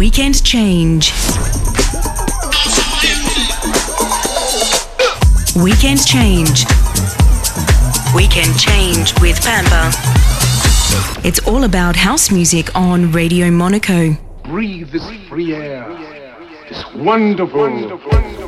Weekend Change. Weekend Change. Weekend Change with Pampa. It's all about house music on Radio Monaco. Breathe this free air. This wonderful. wonderful.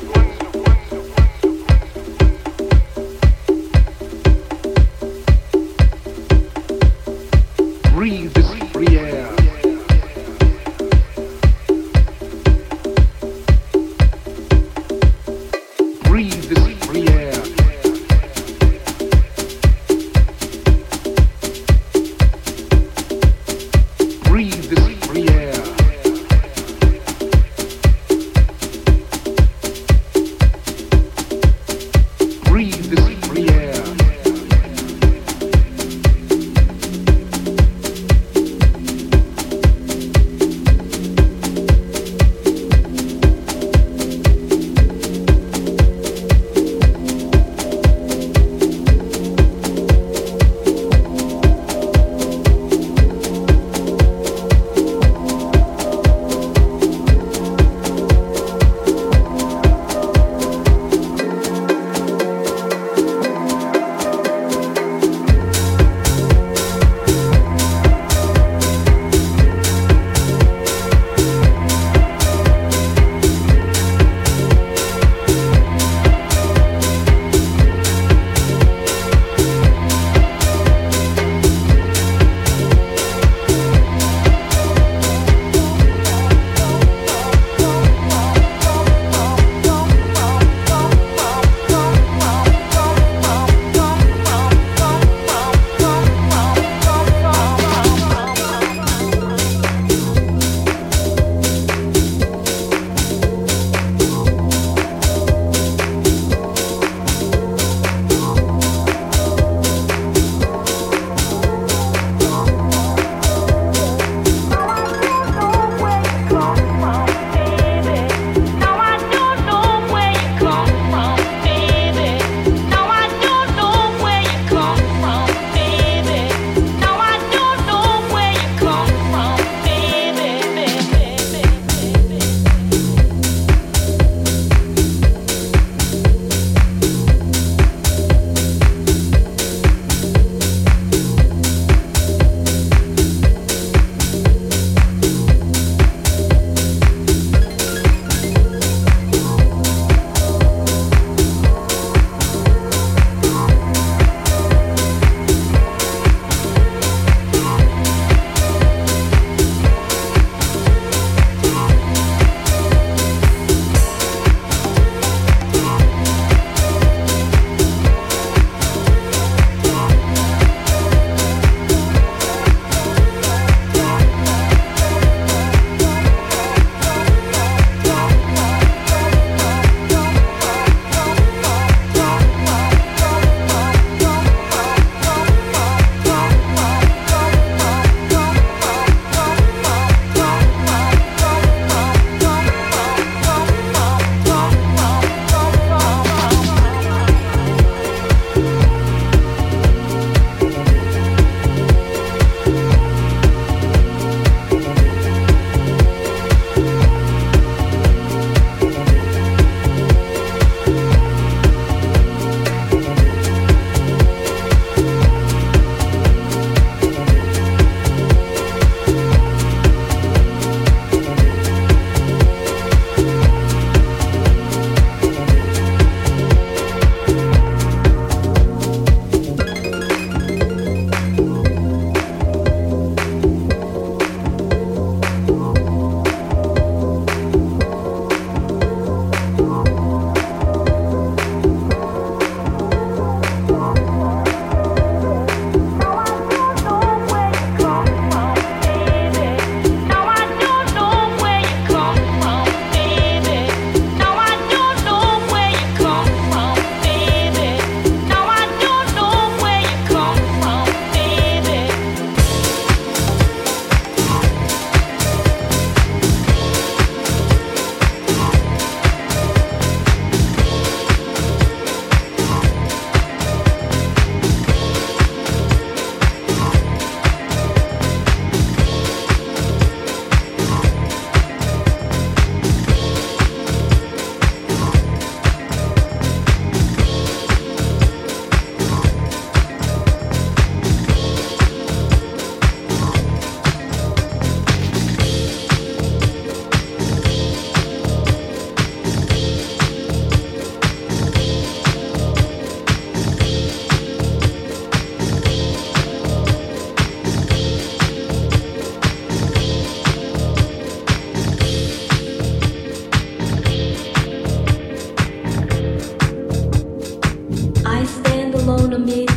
I stand alone amid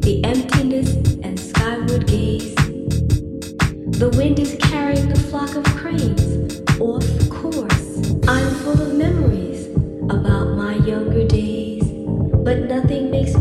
the emptiness and skyward gaze. The wind is carrying the flock of cranes off course. I'm full of memories about my younger days, but nothing makes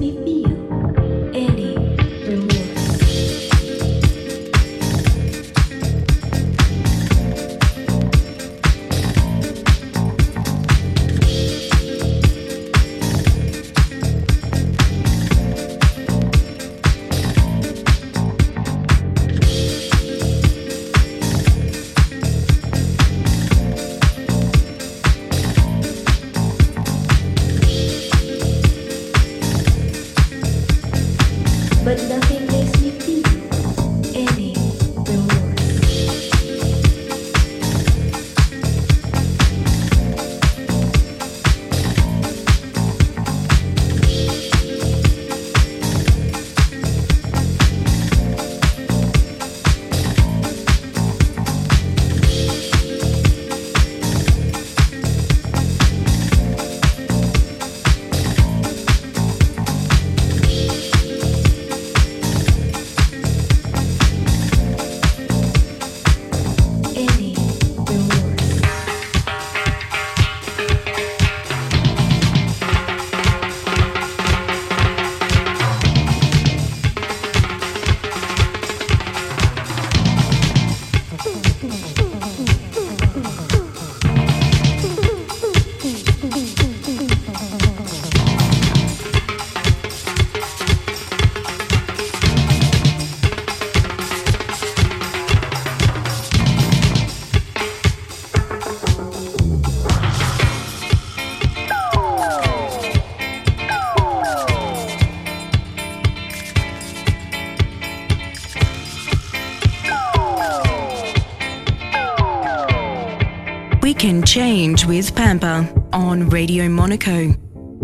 can change with Pampa on Radio Monaco.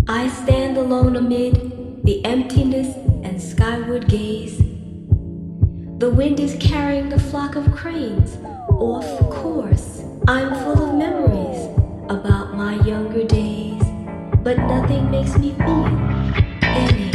I stand alone amid the emptiness and skyward gaze. The wind is carrying a flock of cranes off course. I'm full of memories about my younger days, but nothing makes me feel any.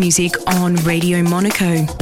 Music on Radio Monaco.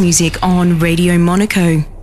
Music on Radio Monaco.